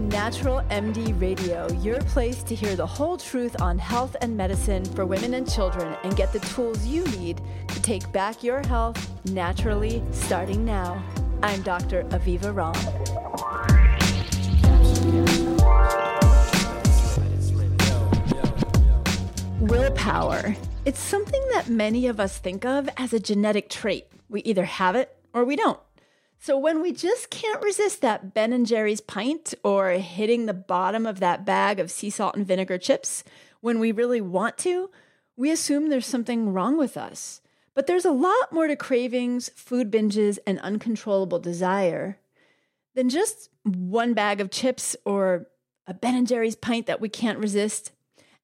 Natural MD Radio, your place to hear the whole truth on health and medicine for women and children and get the tools you need to take back your health naturally starting now. I'm Dr. Aviva Romm. Willpower. It's something that many of us think of as a genetic trait. We either have it or we don't. So when we just can't resist that Ben and Jerry's pint or hitting the bottom of that bag of sea salt and vinegar chips when we really want to, we assume there's something wrong with us. But there's a lot more to cravings, food binges, and uncontrollable desire than just one bag of chips or a Ben and Jerry's pint that we can't resist.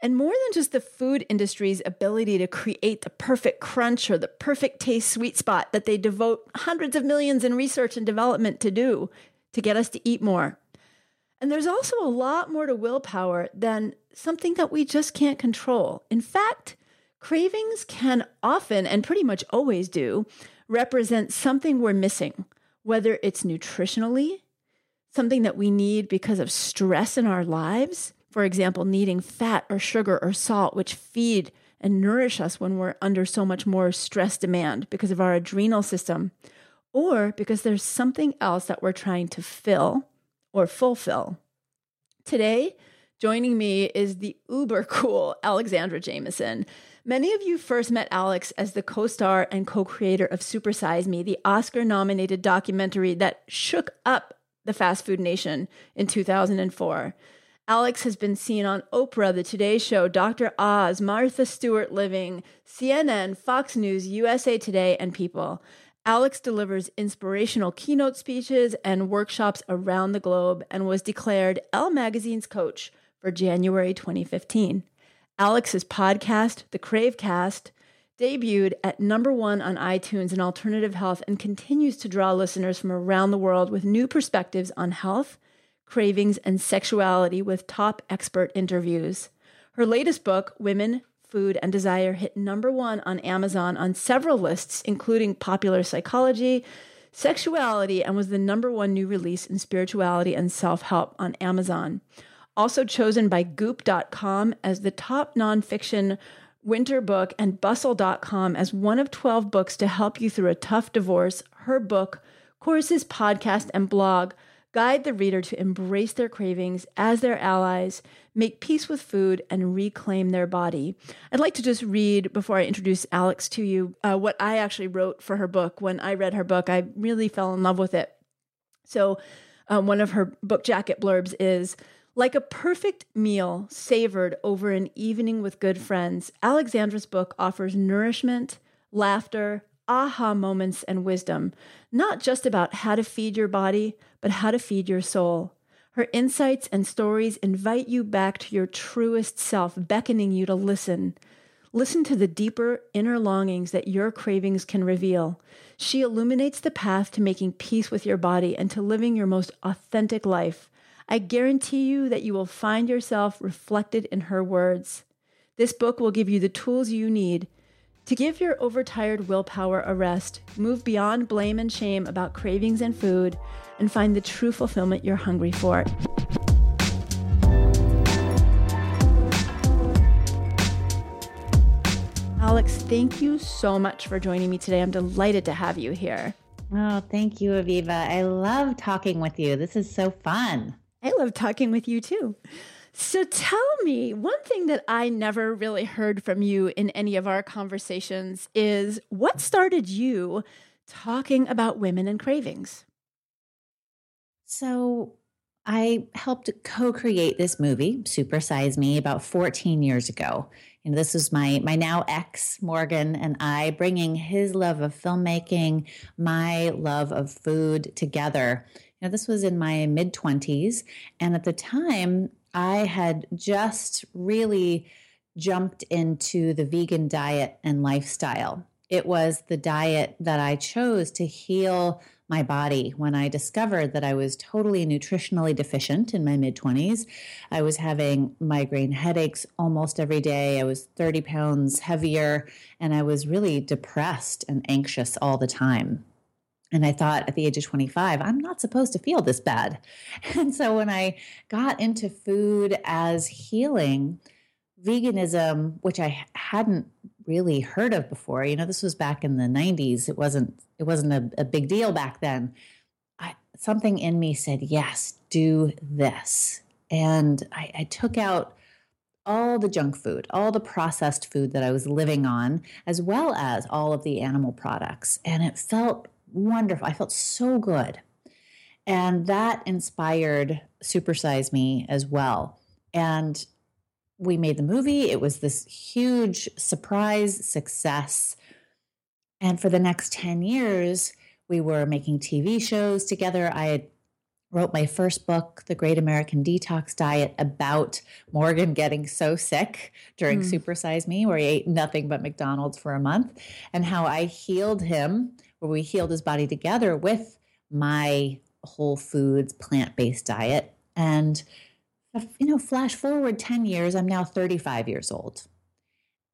And more than just the food industry's ability to create the perfect crunch or the perfect taste sweet spot that they devote hundreds of millions in research and development to do to get us to eat more. And there's also a lot more to willpower than something that we just can't control. In fact, cravings can often, and pretty much always do, represent something we're missing, whether it's nutritionally, something that we need because of stress in our lives for example, needing fat or sugar or salt, which feed and nourish us when we're under so much more stress demand because of our adrenal system, or because there's something else that we're trying to fill or fulfill. Today, joining me is the uber cool Alexandra Jamieson. Many of you first met Alex as the co star and co creator of Supersize Me, the Oscar nominated documentary that shook up the fast food nation in 2004. Alex has been seen on Oprah, The Today Show, Dr. Oz, Martha Stewart Living, CNN, Fox News, USA Today, and People. Alex delivers inspirational keynote speeches and workshops around the globe and was declared Elle Magazine's coach for January 2015. Alex's podcast, The Cravecast, debuted at number one on iTunes in alternative health and continues to draw listeners from around the world with new perspectives on health cravings, and sexuality with top expert interviews. Her latest book, Women, Food, and Desire, hit number one on Amazon on several lists, including popular psychology, sexuality, and was the number one new release in spirituality and self help on Amazon. Also chosen by Goop.com as the top nonfiction winter book and Bustle.com as one of 12 books to help you through a tough divorce, her book, courses, podcast, and blog guide the reader to embrace their cravings as their allies, make peace with food, and reclaim their body. I'd like to just read, before I introduce Alex to you, uh, what I actually wrote for her book. When I read her book, I really fell in love with it. So, um, one of her book jacket blurbs is like a perfect meal savored over an evening with good friends, Alexandra's book offers nourishment, laughter, aha moments, and wisdom, not just about how to feed your body, but how to feed your soul. Her insights and stories invite you back to your truest self, beckoning you to listen. Listen to the deeper inner longings that your cravings can reveal. She illuminates the path to making peace with your body and to living your most authentic life. I guarantee you that you will find yourself reflected in her words. This book will give you the tools you need to give your overtired willpower a rest, move beyond blame and shame about cravings and food, and find the true fulfillment you're hungry for. Alex, thank you so much for joining me today. I'm delighted to have you here. Oh, thank you, Aviva. I love talking with you. This is so fun. I love talking with you too. So tell me, one thing that I never really heard from you in any of our conversations is what started you talking about women and cravings? So, I helped co create this movie, Supersize Me, about 14 years ago. You know, this was my my now ex Morgan and I bringing his love of filmmaking, my love of food together. You know, this was in my mid 20s, and at the time, I had just really jumped into the vegan diet and lifestyle. It was the diet that I chose to heal my body when I discovered that I was totally nutritionally deficient in my mid 20s. I was having migraine headaches almost every day. I was 30 pounds heavier, and I was really depressed and anxious all the time. And I thought at the age of 25, I'm not supposed to feel this bad. And so when I got into food as healing, veganism, which I hadn't really heard of before, you know, this was back in the 90s. It wasn't it wasn't a, a big deal back then. I, something in me said, yes, do this. And I, I took out all the junk food, all the processed food that I was living on, as well as all of the animal products. And it felt wonderful. I felt so good. And that inspired Supersize Me as well. And we made the movie. It was this huge surprise success. And for the next 10 years, we were making TV shows together. I had wrote my first book, The Great American Detox Diet, about Morgan getting so sick during mm. Supersize Me, where he ate nothing but McDonald's for a month, and how I healed him, where we healed his body together with my whole foods, plant based diet. And, you know, flash forward 10 years, I'm now 35 years old.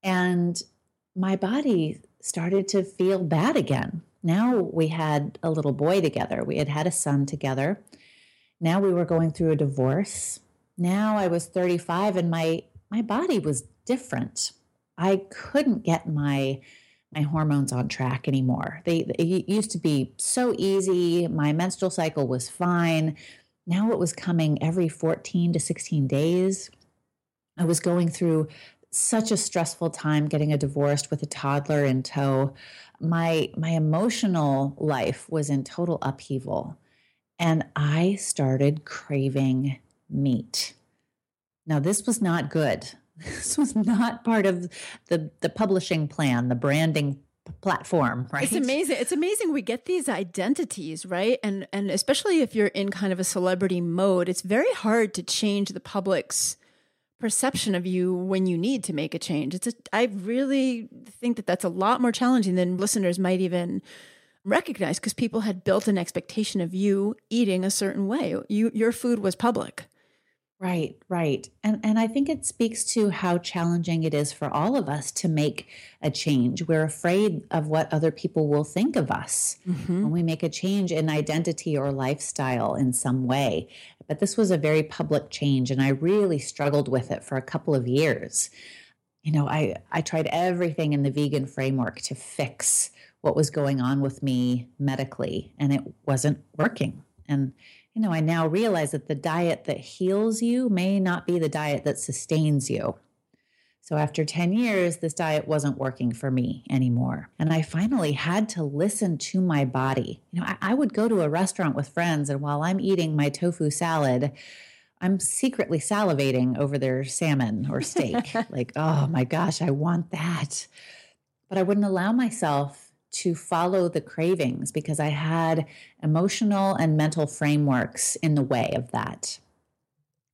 And my body started to feel bad again. Now we had a little boy together. We had had a son together. Now we were going through a divorce. Now I was 35 and my my body was different. I couldn't get my my hormones on track anymore. They it used to be so easy. My menstrual cycle was fine. Now it was coming every 14 to 16 days. I was going through such a stressful time getting a divorce with a toddler in tow. My my emotional life was in total upheaval and I started craving meat. Now, this was not good. This was not part of the, the publishing plan, the branding platform right it's amazing it's amazing we get these identities right and and especially if you're in kind of a celebrity mode it's very hard to change the public's perception of you when you need to make a change it's a, i really think that that's a lot more challenging than listeners might even recognize because people had built an expectation of you eating a certain way. You your food was public. Right, right. And and I think it speaks to how challenging it is for all of us to make a change. We're afraid of what other people will think of us mm-hmm. when we make a change in identity or lifestyle in some way. But this was a very public change and I really struggled with it for a couple of years. You know, I I tried everything in the vegan framework to fix what was going on with me medically, and it wasn't working. And, you know, I now realize that the diet that heals you may not be the diet that sustains you. So after 10 years, this diet wasn't working for me anymore. And I finally had to listen to my body. You know, I, I, would go to a restaurant with friends, and while I'm eating my tofu salad, I'm secretly salivating over their salmon or steak. like, oh my gosh, I want that. But I wouldn't allow myself to follow the cravings because I had emotional and mental frameworks in the way of that.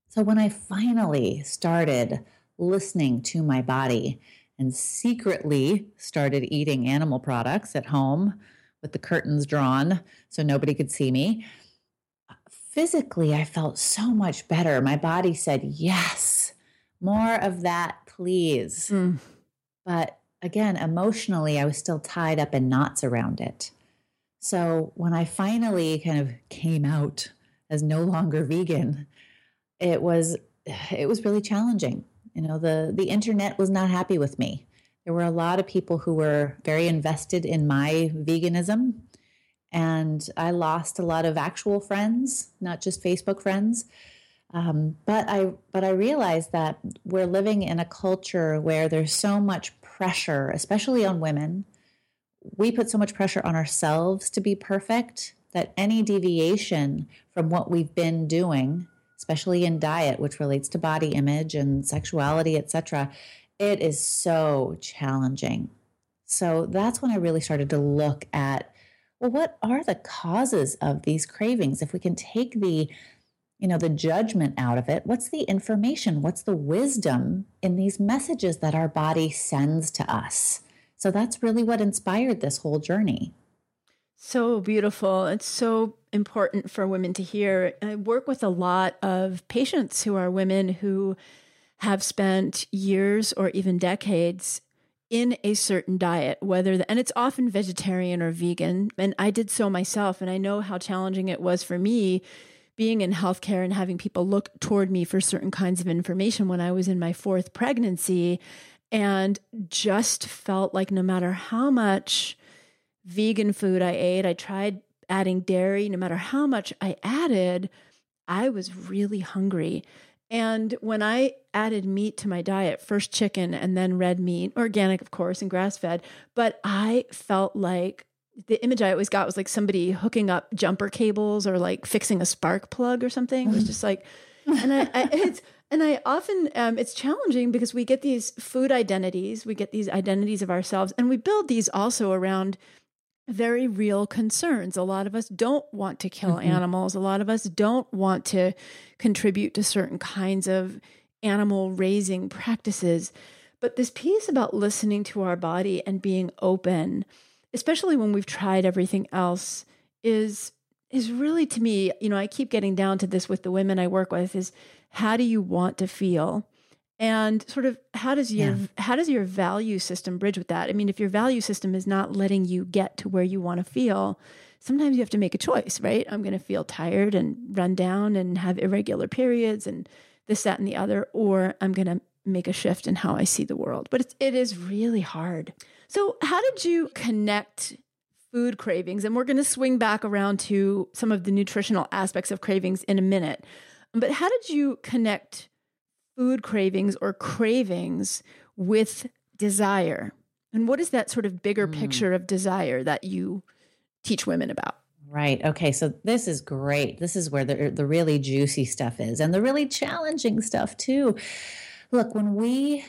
So when I finally started listening to my body and secretly started eating animal products at home with the curtains drawn so nobody could see me, physically I felt so much better. My body said, Yes, more of that, please. Mm. But again, emotionally, I was still tied up in knots around it. So when I finally kind of came out as no longer vegan, it was it was really challenging. You know, the the internet was not happy with me. There were a lot of people who were very invested in my veganism, and I lost a lot of actual friends, not just Facebook friends. Um, but I but I realized that we're living in a culture where there's so much pressure, especially on women. We put so much pressure on ourselves to be perfect that any deviation from what we've been doing, especially in diet, which relates to body image and sexuality, etc., it is so challenging. So that's when I really started to look at well, what are the causes of these cravings? If we can take the you know the judgment out of it. What's the information? What's the wisdom in these messages that our body sends to us? So that's really what inspired this whole journey. So beautiful. It's so important for women to hear. I work with a lot of patients who are women who have spent years or even decades in a certain diet, whether the, and it's often vegetarian or vegan. And I did so myself, and I know how challenging it was for me being in healthcare and having people look toward me for certain kinds of information when I was in my fourth pregnancy and just felt like no matter how much vegan food I ate, I tried adding dairy, no matter how much I added, I was really hungry. And when I added meat to my diet, first chicken and then red meat, organic, of course, and grass fed, but I felt like the image I always got was like somebody hooking up jumper cables or like fixing a spark plug or something. It was just like, and I, I it's, and I often, um, it's challenging because we get these food identities, we get these identities of ourselves, and we build these also around very real concerns. A lot of us don't want to kill mm-hmm. animals. A lot of us don't want to contribute to certain kinds of animal raising practices. But this piece about listening to our body and being open, especially when we've tried everything else, is is really to me, you know, I keep getting down to this with the women I work with is how do you want to feel? and sort of how does your yeah. how does your value system bridge with that i mean if your value system is not letting you get to where you want to feel sometimes you have to make a choice right i'm going to feel tired and run down and have irregular periods and this that and the other or i'm going to make a shift in how i see the world but it's, it is really hard so how did you connect food cravings and we're going to swing back around to some of the nutritional aspects of cravings in a minute but how did you connect food cravings or cravings with desire. And what is that sort of bigger mm. picture of desire that you teach women about? Right. Okay. So this is great. This is where the the really juicy stuff is and the really challenging stuff too. Look, when we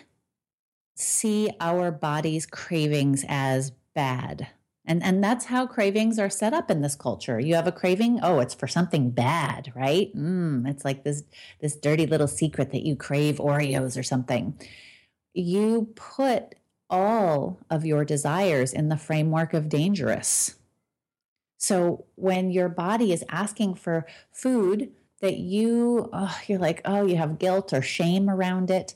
see our body's cravings as bad, and and that's how cravings are set up in this culture. You have a craving, oh, it's for something bad, right? Mm, it's like this this dirty little secret that you crave Oreos or something. You put all of your desires in the framework of dangerous. So when your body is asking for food that you oh, you're like, oh, you have guilt or shame around it,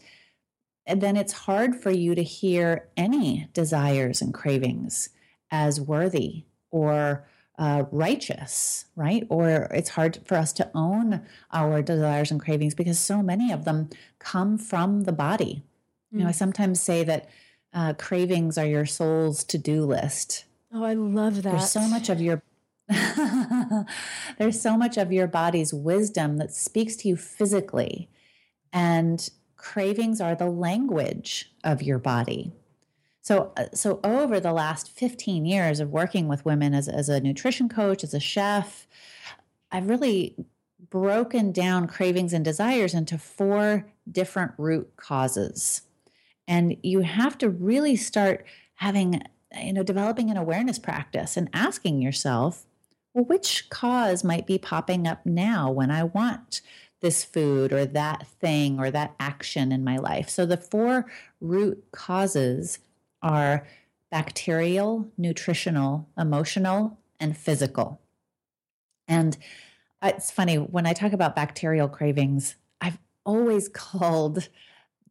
then it's hard for you to hear any desires and cravings as worthy or uh, righteous, right? Or it's hard for us to own our desires and cravings because so many of them come from the body. Mm. You know, I mm. sometimes say that uh, cravings are your soul's to do list. Oh, I love that. There's so much of your there's so much of your body's wisdom that speaks to you physically, and cravings are the language of your body. So, uh, so over the last 15 years of working with women as, as a nutrition coach, as a chef, I've really broken down cravings and desires into four different root causes. And you have to really start having, you know, developing an awareness practice and asking yourself, well, which cause might be popping up now when I want this food or that thing or that action in my life? So the four root causes are bacterial, nutritional, emotional, and physical. And it's funny, when I talk about bacterial cravings, I've always called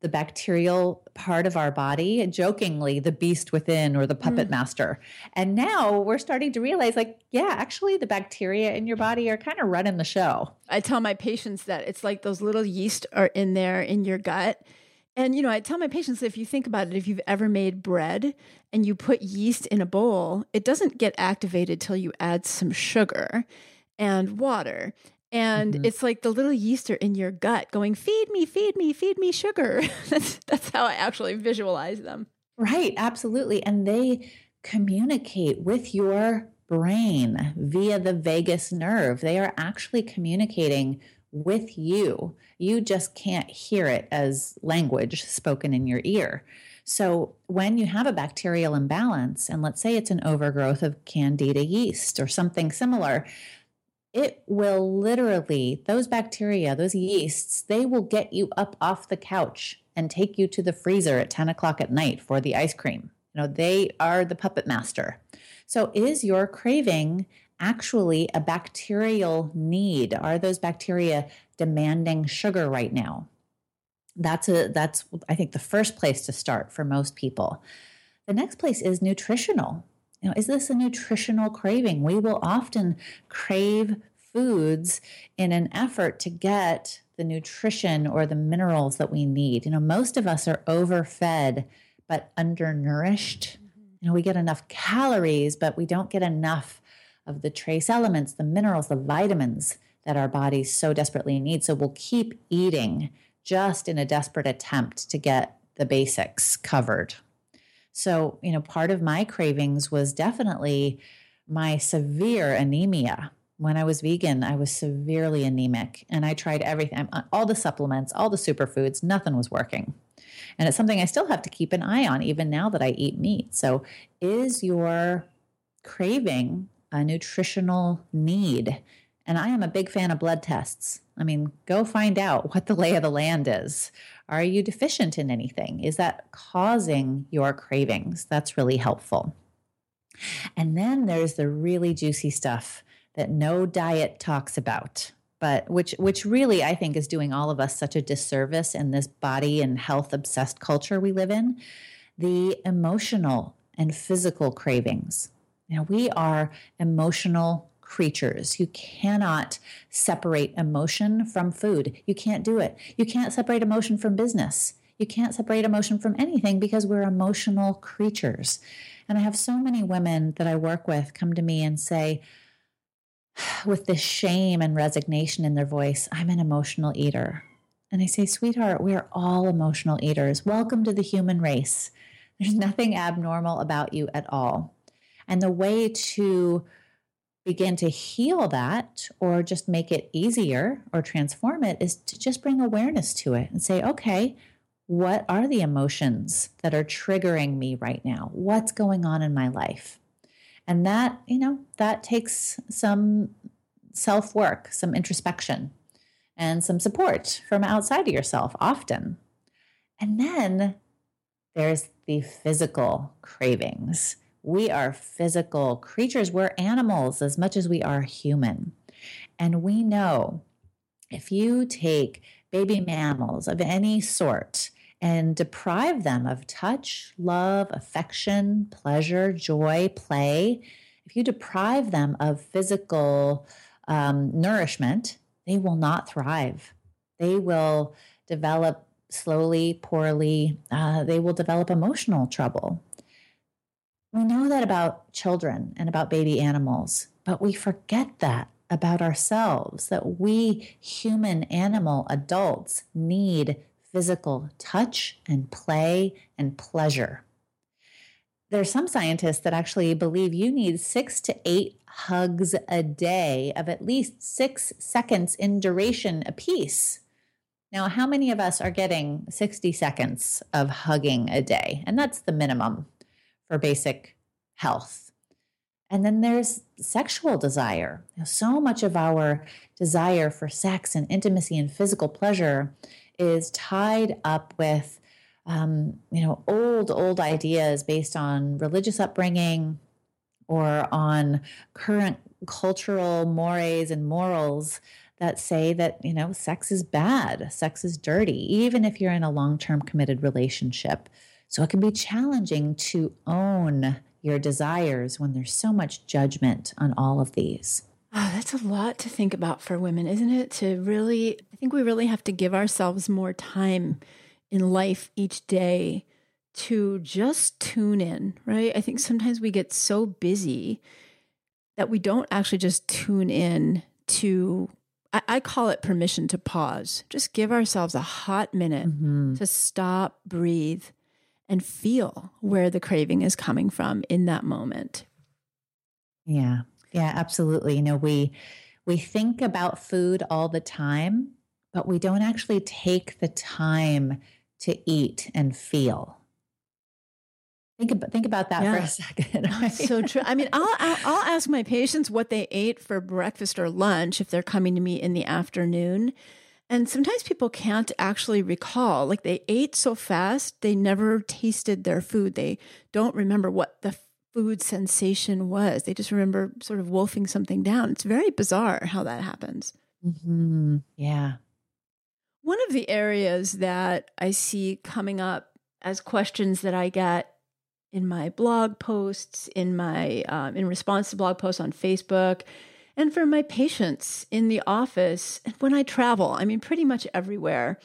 the bacterial part of our body jokingly the beast within or the puppet mm. master. And now we're starting to realize like yeah, actually the bacteria in your body are kind of running the show. I tell my patients that it's like those little yeast are in there in your gut and, you know, I tell my patients that if you think about it, if you've ever made bread and you put yeast in a bowl, it doesn't get activated till you add some sugar and water. And mm-hmm. it's like the little yeast are in your gut going, feed me, feed me, feed me sugar. that's, that's how I actually visualize them. Right, absolutely. And they communicate with your brain via the vagus nerve. They are actually communicating with you. You just can't hear it as language spoken in your ear. So, when you have a bacterial imbalance, and let's say it's an overgrowth of candida yeast or something similar, it will literally, those bacteria, those yeasts, they will get you up off the couch and take you to the freezer at 10 o'clock at night for the ice cream. You know, they are the puppet master. So, is your craving actually a bacterial need? Are those bacteria demanding sugar right now? That's a that's I think the first place to start for most people. The next place is nutritional. You know, is this a nutritional craving? We will often crave foods in an effort to get the nutrition or the minerals that we need. You know, most of us are overfed but undernourished. Mm-hmm. You know, we get enough calories, but we don't get enough of the trace elements, the minerals, the vitamins that our bodies so desperately need. So we'll keep eating just in a desperate attempt to get the basics covered. So, you know, part of my cravings was definitely my severe anemia. When I was vegan, I was severely anemic and I tried everything, uh, all the supplements, all the superfoods, nothing was working. And it's something I still have to keep an eye on even now that I eat meat. So, is your craving a nutritional need? And I am a big fan of blood tests. I mean, go find out what the lay of the land is. Are you deficient in anything? Is that causing your cravings? That's really helpful. And then there's the really juicy stuff that no diet talks about but which which really I think is doing all of us such a disservice in this body and health obsessed culture we live in the emotional and physical cravings know we are emotional creatures. You cannot separate emotion from food. You can't do it. You can't separate emotion from business. You can't separate emotion from anything because we're emotional creatures. And I have so many women that I work with come to me and say, with this shame and resignation in their voice, I'm an emotional eater. And I say, sweetheart, we're all emotional eaters. Welcome to the human race. There's nothing abnormal about you at all. And the way to begin to heal that or just make it easier or transform it is to just bring awareness to it and say, okay, what are the emotions that are triggering me right now? What's going on in my life? And that, you know, that takes some self work, some introspection, and some support from outside of yourself often. And then there's the physical cravings. We are physical creatures. We're animals as much as we are human. And we know if you take baby mammals of any sort and deprive them of touch, love, affection, pleasure, joy, play, if you deprive them of physical um, nourishment, they will not thrive. They will develop slowly, poorly. Uh, they will develop emotional trouble. We know that about children and about baby animals, but we forget that about ourselves that we human animal adults need physical touch and play and pleasure. There are some scientists that actually believe you need six to eight hugs a day of at least six seconds in duration apiece. Now, how many of us are getting 60 seconds of hugging a day? And that's the minimum for basic health. And then there's sexual desire. So much of our desire for sex and intimacy and physical pleasure is tied up with, um, you know, old, old ideas based on religious upbringing or on current cultural mores and morals that say that, you know, sex is bad, sex is dirty, even if you're in a long term committed relationship. So it can be challenging to own your desires when there's so much judgment on all of these. Oh, that's a lot to think about for women, isn't it? To really, I think we really have to give ourselves more time in life each day to just tune in, right? I think sometimes we get so busy that we don't actually just tune in to, I, I call it permission to pause. Just give ourselves a hot minute mm-hmm. to stop, breathe, and feel where the craving is coming from in that moment. Yeah. Yeah, absolutely. You know, we we think about food all the time, but we don't actually take the time to eat and feel. Think about think about that yeah. for a second. Oh, right? So true. I mean, I'll I'll ask my patients what they ate for breakfast or lunch if they're coming to me in the afternoon, and sometimes people can't actually recall, like they ate so fast, they never tasted their food. They don't remember what the food sensation was. They just remember sort of wolfing something down. It's very bizarre how that happens. Mm-hmm. Yeah. One of the areas that I see coming up as questions that I get in my blog posts, in my um, in response to blog posts on Facebook, and for my patients in the office and when I travel. I mean, pretty much everywhere.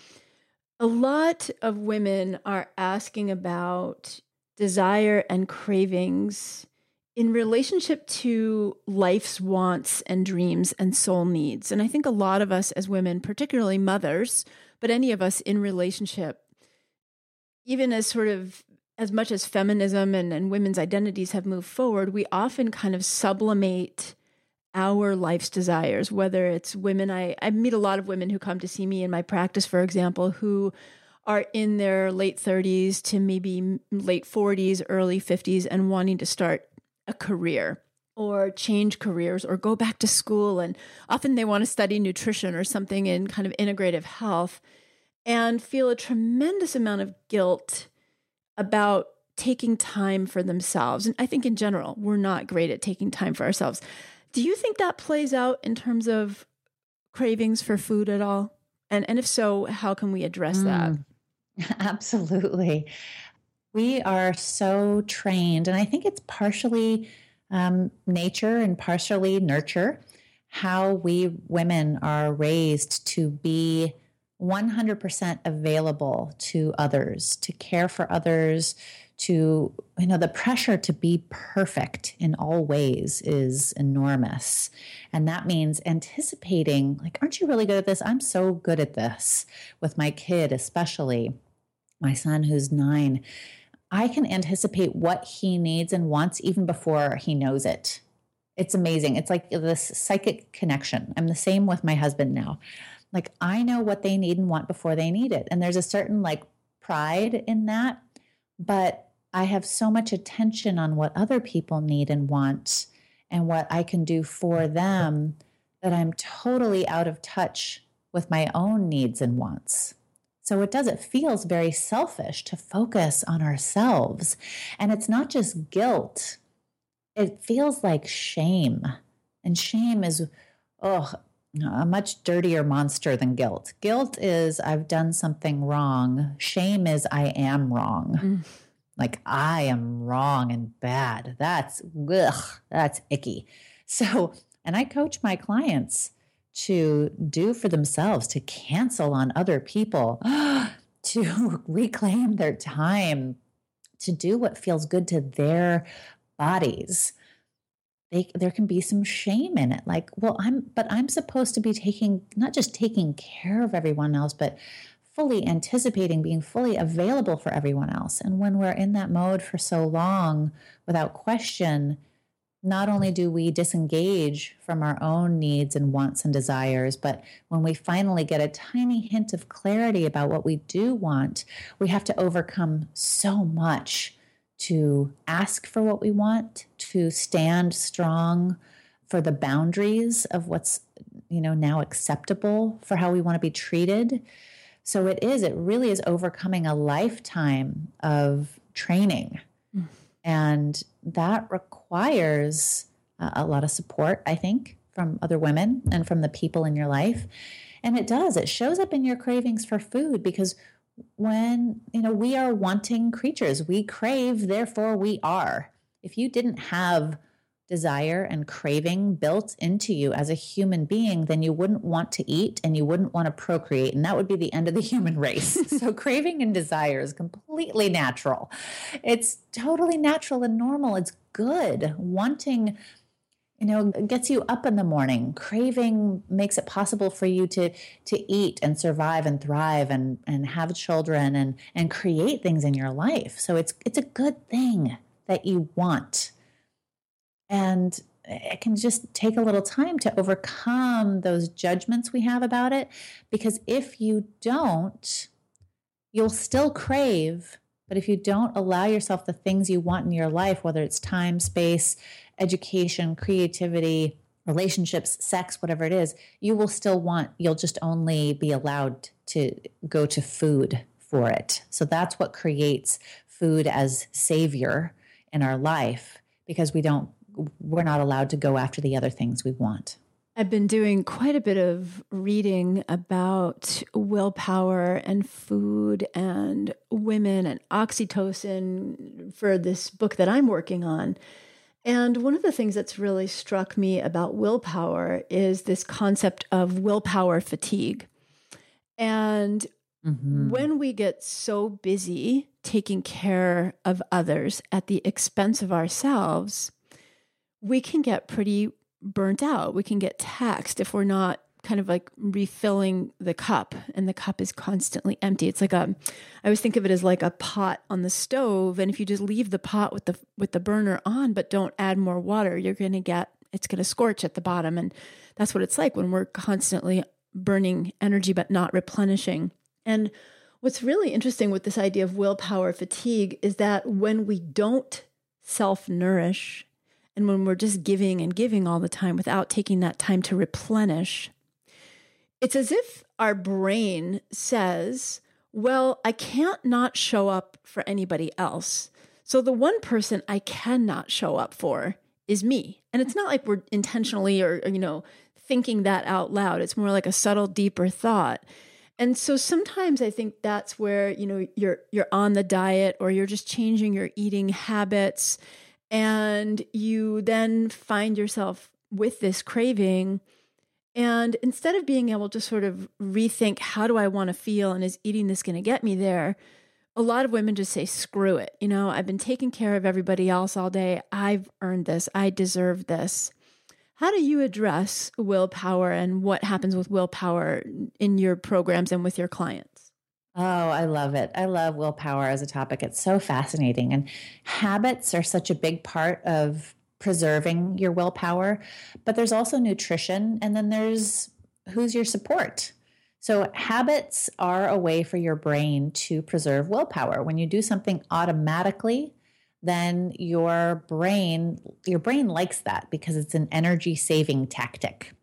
A lot of women are asking about desire and cravings in relationship to life's wants and dreams and soul needs. And I think a lot of us as women, particularly mothers, but any of us in relationship, even as sort of as much as feminism and, and women's identities have moved forward, we often kind of sublimate our life's desires, whether it's women. I, I meet a lot of women who come to see me in my practice, for example, who are in their late 30s to maybe late 40s, early 50s, and wanting to start a career or change careers or go back to school. And often they want to study nutrition or something in kind of integrative health and feel a tremendous amount of guilt about taking time for themselves. And I think in general, we're not great at taking time for ourselves. Do you think that plays out in terms of cravings for food at all? And and if so, how can we address mm, that? Absolutely. We are so trained, and I think it's partially um, nature and partially nurture, how we women are raised to be 100% available to others, to care for others, to, you know, the pressure to be perfect in all ways is enormous. And that means anticipating, like, aren't you really good at this? I'm so good at this with my kid, especially my son who's nine. I can anticipate what he needs and wants even before he knows it. It's amazing. It's like this psychic connection. I'm the same with my husband now. Like I know what they need and want before they need it. And there's a certain like pride in that. But I have so much attention on what other people need and want and what I can do for them that I'm totally out of touch with my own needs and wants. So it does, it feels very selfish to focus on ourselves. And it's not just guilt, it feels like shame. And shame is, oh, a much dirtier monster than guilt. Guilt is I've done something wrong. Shame is I am wrong. Mm. Like I am wrong and bad. That's ugh, that's icky. So, and I coach my clients to do for themselves, to cancel on other people, to reclaim their time, to do what feels good to their bodies they, there can be some shame in it like well i'm but i'm supposed to be taking not just taking care of everyone else but fully anticipating being fully available for everyone else and when we're in that mode for so long without question not only do we disengage from our own needs and wants and desires, but when we finally get a tiny hint of clarity about what we do want, we have to overcome so much to ask for what we want, to stand strong for the boundaries of what's you know now acceptable for how we want to be treated. So it is it really is overcoming a lifetime of training. Mm. And that requires a lot of support, I think, from other women and from the people in your life. And it does, it shows up in your cravings for food because when you know we are wanting creatures we crave therefore we are if you didn't have desire and craving built into you as a human being then you wouldn't want to eat and you wouldn't want to procreate and that would be the end of the human race. So craving and desire is completely natural. It's totally natural and normal. It's good. Wanting you know gets you up in the morning. Craving makes it possible for you to to eat and survive and thrive and and have children and and create things in your life. So it's it's a good thing that you want and it can just take a little time to overcome those judgments we have about it because if you don't you'll still crave but if you don't allow yourself the things you want in your life whether it's time space education, creativity, relationships, sex, whatever it is, you will still want, you'll just only be allowed to go to food for it. So that's what creates food as savior in our life because we don't, we're not allowed to go after the other things we want. I've been doing quite a bit of reading about willpower and food and women and oxytocin for this book that I'm working on. And one of the things that's really struck me about willpower is this concept of willpower fatigue. And mm-hmm. when we get so busy taking care of others at the expense of ourselves, we can get pretty burnt out. We can get taxed if we're not kind of like refilling the cup and the cup is constantly empty. It's like a I always think of it as like a pot on the stove and if you just leave the pot with the with the burner on but don't add more water, you're going to get it's going to scorch at the bottom and that's what it's like when we're constantly burning energy but not replenishing. And what's really interesting with this idea of willpower fatigue is that when we don't self-nourish and when we're just giving and giving all the time without taking that time to replenish, it's as if our brain says, Well, I can't not show up for anybody else. So the one person I cannot show up for is me. And it's not like we're intentionally or, you know, thinking that out loud. It's more like a subtle, deeper thought. And so sometimes I think that's where, you know, you're you're on the diet or you're just changing your eating habits and you then find yourself with this craving. And instead of being able to sort of rethink, how do I want to feel? And is eating this going to get me there? A lot of women just say, screw it. You know, I've been taking care of everybody else all day. I've earned this. I deserve this. How do you address willpower and what happens with willpower in your programs and with your clients? Oh, I love it. I love willpower as a topic. It's so fascinating. And habits are such a big part of preserving your willpower. But there's also nutrition, and then there's who's your support. So, habits are a way for your brain to preserve willpower. When you do something automatically, then your brain your brain likes that because it's an energy saving tactic.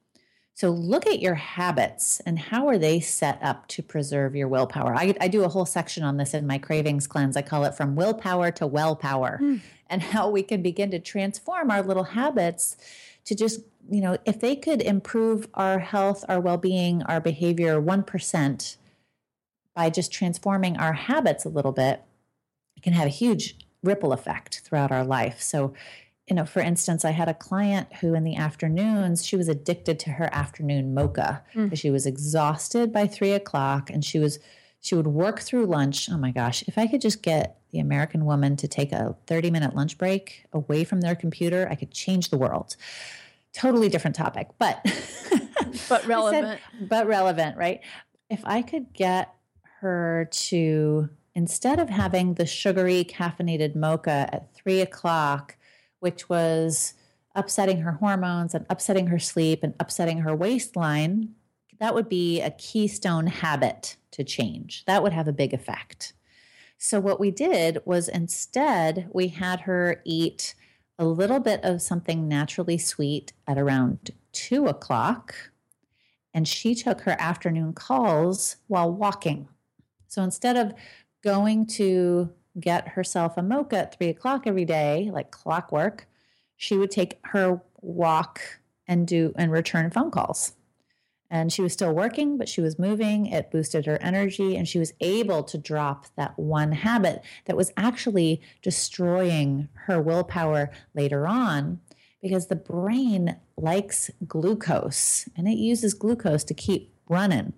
So look at your habits and how are they set up to preserve your willpower. I, I, do a whole section on this in my cravings cleanse. I call it from willpower to well power mm. and how we can begin to transform our little habits to just, you know, if they could improve our health, our well-being, our behavior 1% by just transforming our habits a little bit, it can have a huge ripple effect throughout our life. So you know, for instance, I had a client who in the afternoons, she was addicted to her afternoon mocha because mm. she was exhausted by three o'clock and she was, she would work through lunch. Oh my gosh, if I could just get the American woman to take a 30 minute lunch break away from their computer, I could change the world. Totally different topic, but, but relevant. Said, but relevant, right? If I could get her to, instead of having the sugary caffeinated mocha at three o'clock, which was upsetting her hormones and upsetting her sleep and upsetting her waistline, that would be a keystone habit to change. That would have a big effect. So, what we did was instead, we had her eat a little bit of something naturally sweet at around two o'clock, and she took her afternoon calls while walking. So, instead of going to get herself a mocha at three o'clock every day, like clockwork, she would take her walk and do and return phone calls. And she was still working, but she was moving. It boosted her energy, and she was able to drop that one habit that was actually destroying her willpower later on because the brain likes glucose and it uses glucose to keep running.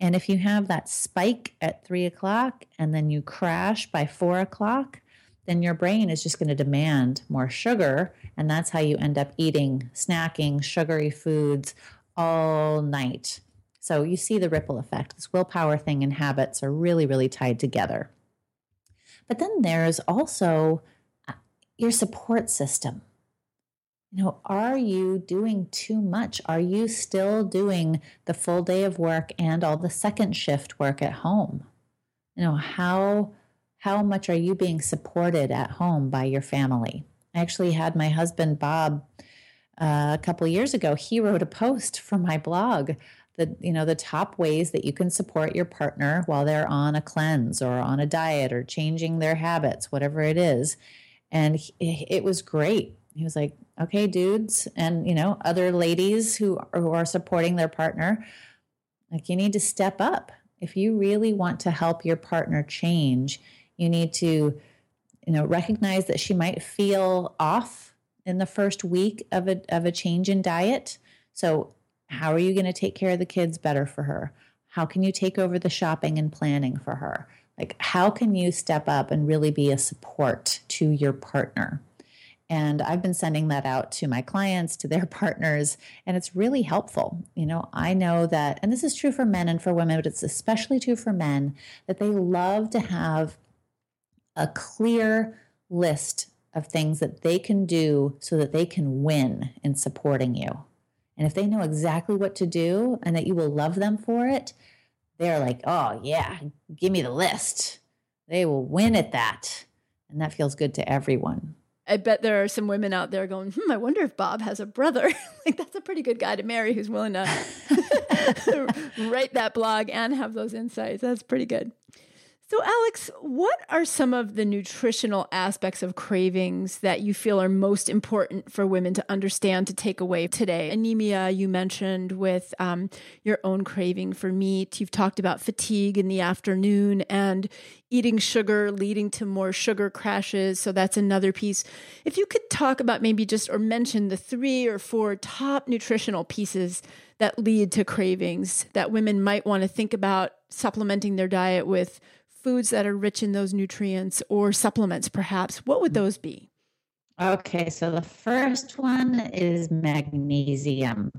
And if you have that spike at three o'clock and then you crash by four o'clock, then your brain is just going to demand more sugar. And that's how you end up eating, snacking, sugary foods all night. So you see the ripple effect. This willpower thing and habits are really, really tied together. But then there's also uh, your support system you know, are you doing too much? Are you still doing the full day of work and all the second shift work at home? You know, how how much are you being supported at home by your family? I actually had my husband Bob uh, a couple years ago. He wrote a post for my blog the you know the top ways that you can support your partner while they're on a cleanse or on a diet or changing their habits, whatever it is. And he, it was great. He was like, Okay, dudes and you know, other ladies who who are supporting their partner, like you need to step up. If you really want to help your partner change, you need to you know, recognize that she might feel off in the first week of a of a change in diet. So, how are you going to take care of the kids better for her? How can you take over the shopping and planning for her? Like, how can you step up and really be a support to your partner? And I've been sending that out to my clients, to their partners, and it's really helpful. You know, I know that, and this is true for men and for women, but it's especially true for men, that they love to have a clear list of things that they can do so that they can win in supporting you. And if they know exactly what to do and that you will love them for it, they're like, oh, yeah, give me the list. They will win at that. And that feels good to everyone. I bet there are some women out there going, hmm, I wonder if Bob has a brother. like, that's a pretty good guy to marry who's willing to write that blog and have those insights. That's pretty good. So, Alex, what are some of the nutritional aspects of cravings that you feel are most important for women to understand to take away today? Anemia, you mentioned with um, your own craving for meat. You've talked about fatigue in the afternoon and eating sugar leading to more sugar crashes. So, that's another piece. If you could talk about maybe just or mention the three or four top nutritional pieces that lead to cravings that women might want to think about supplementing their diet with foods that are rich in those nutrients or supplements, perhaps, what would mm. those be? Okay, so the first one is magnesium.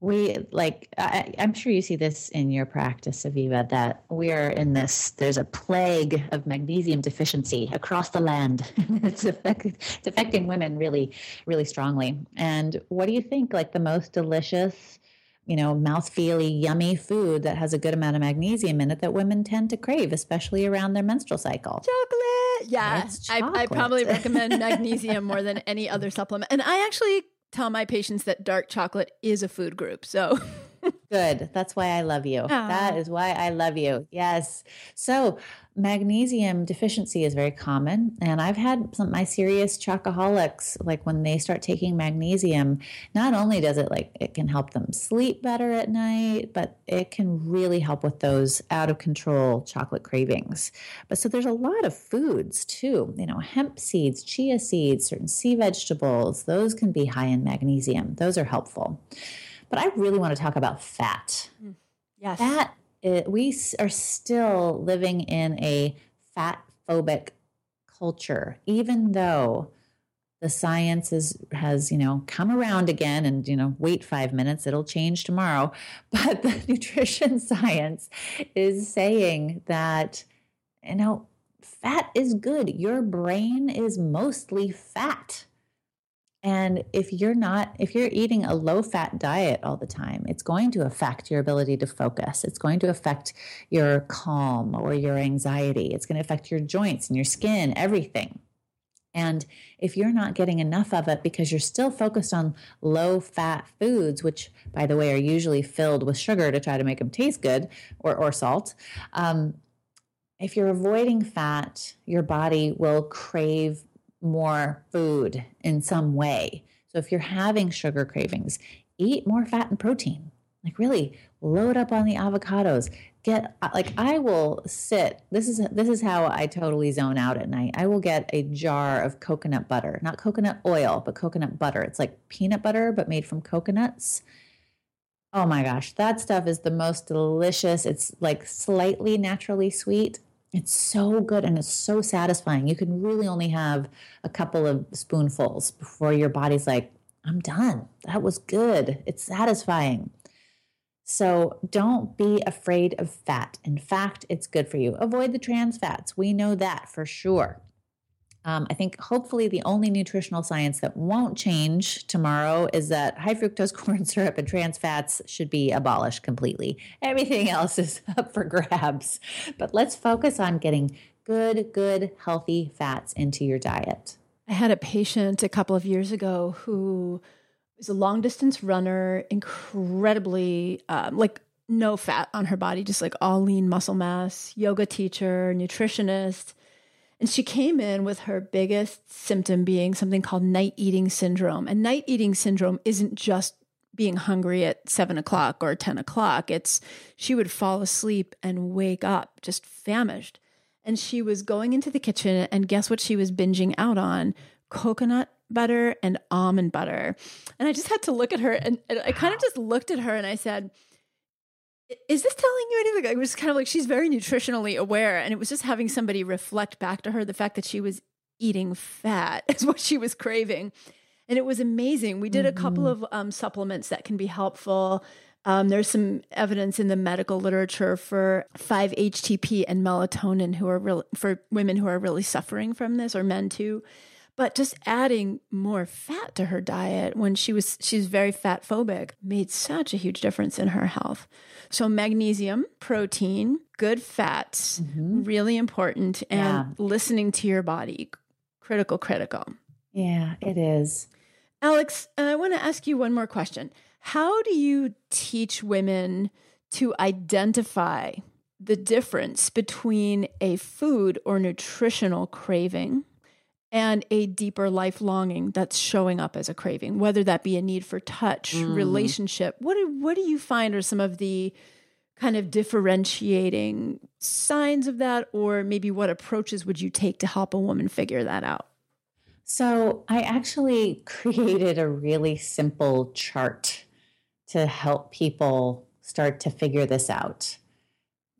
We like, I, am sure you see this in your practice, Aviva, that we are in this, there's a plague of magnesium deficiency across the land. it's, affect, it's affecting women really, really strongly. And what do you think, like the most delicious you know, mouthfeely, yummy food that has a good amount of magnesium in it that women tend to crave, especially around their menstrual cycle. Chocolate. Yeah. I, I probably recommend magnesium more than any other supplement. And I actually tell my patients that dark chocolate is a food group. So Good. That's why I love you. Aww. That is why I love you. Yes. So, magnesium deficiency is very common. And I've had some my serious chocoholics, like when they start taking magnesium, not only does it like it can help them sleep better at night, but it can really help with those out of control chocolate cravings. But so there's a lot of foods too, you know, hemp seeds, chia seeds, certain sea vegetables, those can be high in magnesium. Those are helpful. But I really want to talk about fat. Mm. Yes. Fat, it, we are still living in a fat phobic culture, even though the science is, has, you know, come around again and, you know, wait five minutes, it'll change tomorrow. But the nutrition science is saying that, you know, fat is good. Your brain is mostly fat. And if you're not, if you're eating a low fat diet all the time, it's going to affect your ability to focus. It's going to affect your calm or your anxiety. It's going to affect your joints and your skin, everything. And if you're not getting enough of it because you're still focused on low fat foods, which, by the way, are usually filled with sugar to try to make them taste good or, or salt, um, if you're avoiding fat, your body will crave more food in some way. So if you're having sugar cravings, eat more fat and protein. Like really load up on the avocados. Get uh, like I will sit. This is this is how I totally zone out at night. I will get a jar of coconut butter, not coconut oil, but coconut butter. It's like peanut butter but made from coconuts. Oh my gosh, that stuff is the most delicious. It's like slightly naturally sweet. It's so good and it's so satisfying. You can really only have a couple of spoonfuls before your body's like, I'm done. That was good. It's satisfying. So don't be afraid of fat. In fact, it's good for you. Avoid the trans fats. We know that for sure. Um, I think hopefully the only nutritional science that won't change tomorrow is that high fructose corn syrup and trans fats should be abolished completely. Everything else is up for grabs. But let's focus on getting good, good, healthy fats into your diet. I had a patient a couple of years ago who was a long distance runner, incredibly um, like no fat on her body, just like all lean muscle mass, yoga teacher, nutritionist And she came in with her biggest symptom being something called night eating syndrome. And night eating syndrome isn't just being hungry at seven o'clock or 10 o'clock. It's she would fall asleep and wake up just famished. And she was going into the kitchen, and guess what she was binging out on? Coconut butter and almond butter. And I just had to look at her and, and I kind of just looked at her and I said, is this telling you anything? I was kind of like, she's very nutritionally aware. And it was just having somebody reflect back to her the fact that she was eating fat is what she was craving. And it was amazing. We did mm-hmm. a couple mm-hmm. of um, supplements that can be helpful. Um, there's some evidence in the medical literature for 5-HTP and melatonin who are real, for women who are really suffering from this or men too but just adding more fat to her diet when she was she's very fat phobic made such a huge difference in her health. So magnesium protein good fats mm-hmm. really important and yeah. listening to your body critical critical. Yeah it is. Alex i want to ask you one more question. How do you teach women to identify the difference between a food or nutritional craving and a deeper life longing that's showing up as a craving, whether that be a need for touch, mm. relationship. What do, what do you find are some of the kind of differentiating signs of that, or maybe what approaches would you take to help a woman figure that out? So, I actually created a really simple chart to help people start to figure this out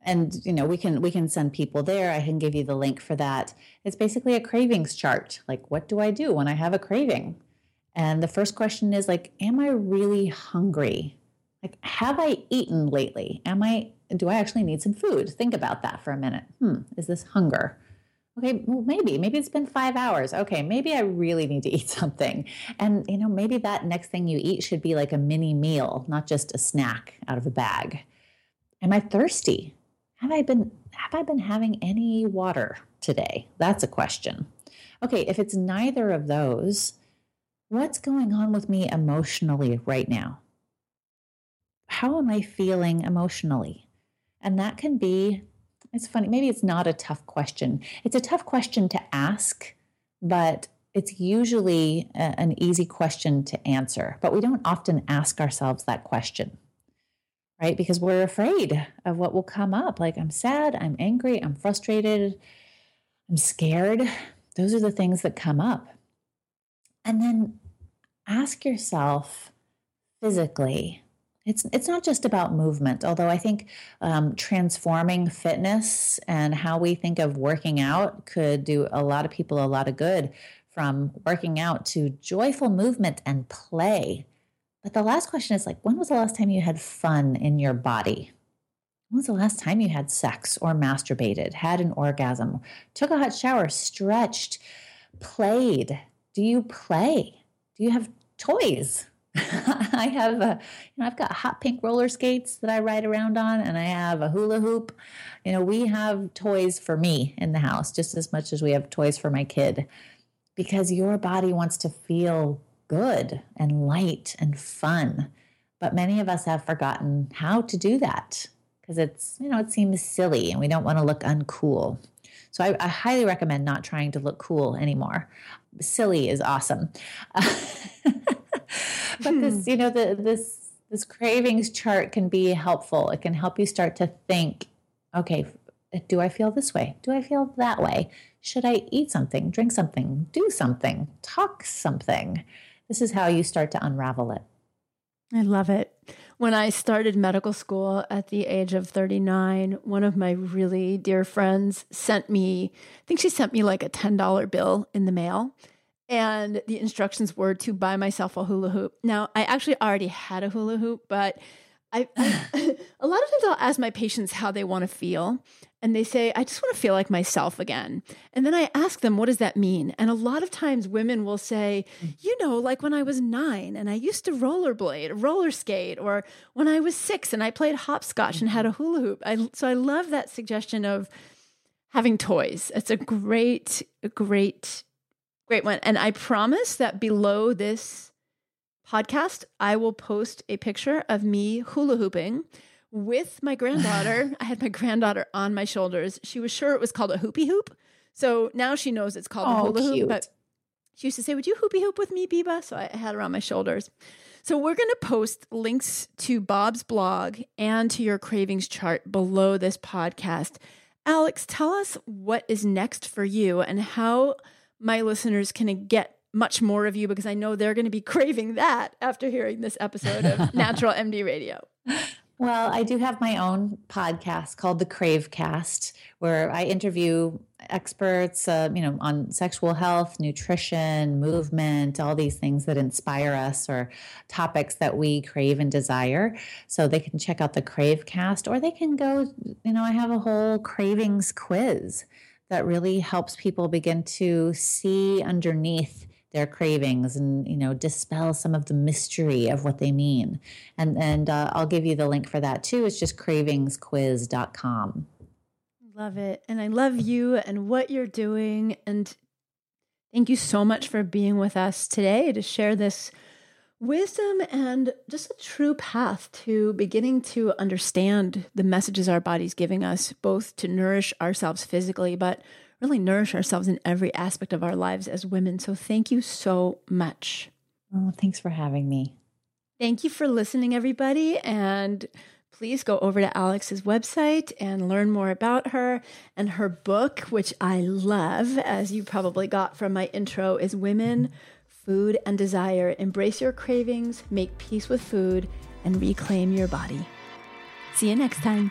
and you know we can we can send people there. I can give you the link for that. It's basically a cravings chart. Like what do i do when i have a craving? And the first question is like am i really hungry? Like have i eaten lately? Am i do i actually need some food? Think about that for a minute. Hmm is this hunger? Okay well maybe. Maybe it's been five hours. Okay maybe i really need to eat something. And you know maybe that next thing you eat should be like a mini meal not just a snack out of a bag. Am i thirsty have I been have I been having any water today? That's a question. Okay, if it's neither of those, what's going on with me emotionally right now? How am I feeling emotionally? And that can be it's funny, maybe it's not a tough question. It's a tough question to ask, but it's usually a, an easy question to answer. But we don't often ask ourselves that question right? Because we're afraid of what will come up. Like, I'm sad, I'm angry, I'm frustrated, I'm scared. Those are the things that come up. And then ask yourself physically. It's, it's not just about movement, although I think um, transforming fitness and how we think of working out could do a lot of people a lot of good from working out to joyful movement and play but the last question is like, when was the last time you had fun in your body? When was the last time you had sex or masturbated, had an orgasm, took a hot shower, stretched, played? Do you play? Do you have toys? I have, a, you know, I've got hot pink roller skates that I ride around on, and I have a hula hoop. You know, we have toys for me in the house just as much as we have toys for my kid, because your body wants to feel good and light and fun. But many of us have forgotten how to do that because it's, you know, it seems silly and we don't want to look uncool. So I, I highly recommend not trying to look cool anymore. Silly is awesome. but this, hmm. you know, the, this this cravings chart can be helpful. It can help you start to think, okay, do I feel this way? Do I feel that way? Should I eat something, drink something, do something, talk something? This is how you start to unravel it. I love it. When I started medical school at the age of 39, one of my really dear friends sent me, I think she sent me like a $10 bill in the mail. And the instructions were to buy myself a hula hoop. Now, I actually already had a hula hoop, but I, I a lot of times I'll ask my patients how they want to feel and they say, I just want to feel like myself again. And then I ask them, what does that mean? And a lot of times women will say, you know, like when I was nine and I used to rollerblade, roller skate, or when I was six and I played hopscotch and had a hula hoop. I, so I love that suggestion of having toys. It's a great, a great, great one. And I promise that below this podcast, I will post a picture of me hula hooping with my granddaughter. I had my granddaughter on my shoulders. She was sure it was called a hoopy hoop. So now she knows it's called Oh, a hula hoop. But she used to say, Would you hoopy hoop with me, Biba? So I had her on my shoulders. So we're going to post links to Bob's blog and to your cravings chart below this podcast. Alex, tell us what is next for you and how my listeners can get much more of you because I know they're going to be craving that after hearing this episode of Natural MD Radio. Well, I do have my own podcast called the Crave Cast, where I interview experts, uh, you know, on sexual health, nutrition, movement, all these things that inspire us or topics that we crave and desire. So they can check out the Crave Cast, or they can go. You know, I have a whole cravings quiz that really helps people begin to see underneath their cravings and you know dispel some of the mystery of what they mean and and uh, i'll give you the link for that too it's just cravingsquiz.com Love it. And I love you and what you're doing. And thank you so much for being with us today to share this wisdom and just a true path to beginning to understand the messages our body's giving us, both to nourish ourselves physically, but really nourish ourselves in every aspect of our lives as women. So thank you so much. oh thanks for having me Thank you for listening, everybody. And please go over to Alex's website and learn more about her. And her book, which I love, as you probably got from my intro, is Women, Food, and Desire. Embrace your cravings, make peace with food, and reclaim your body. See you next time.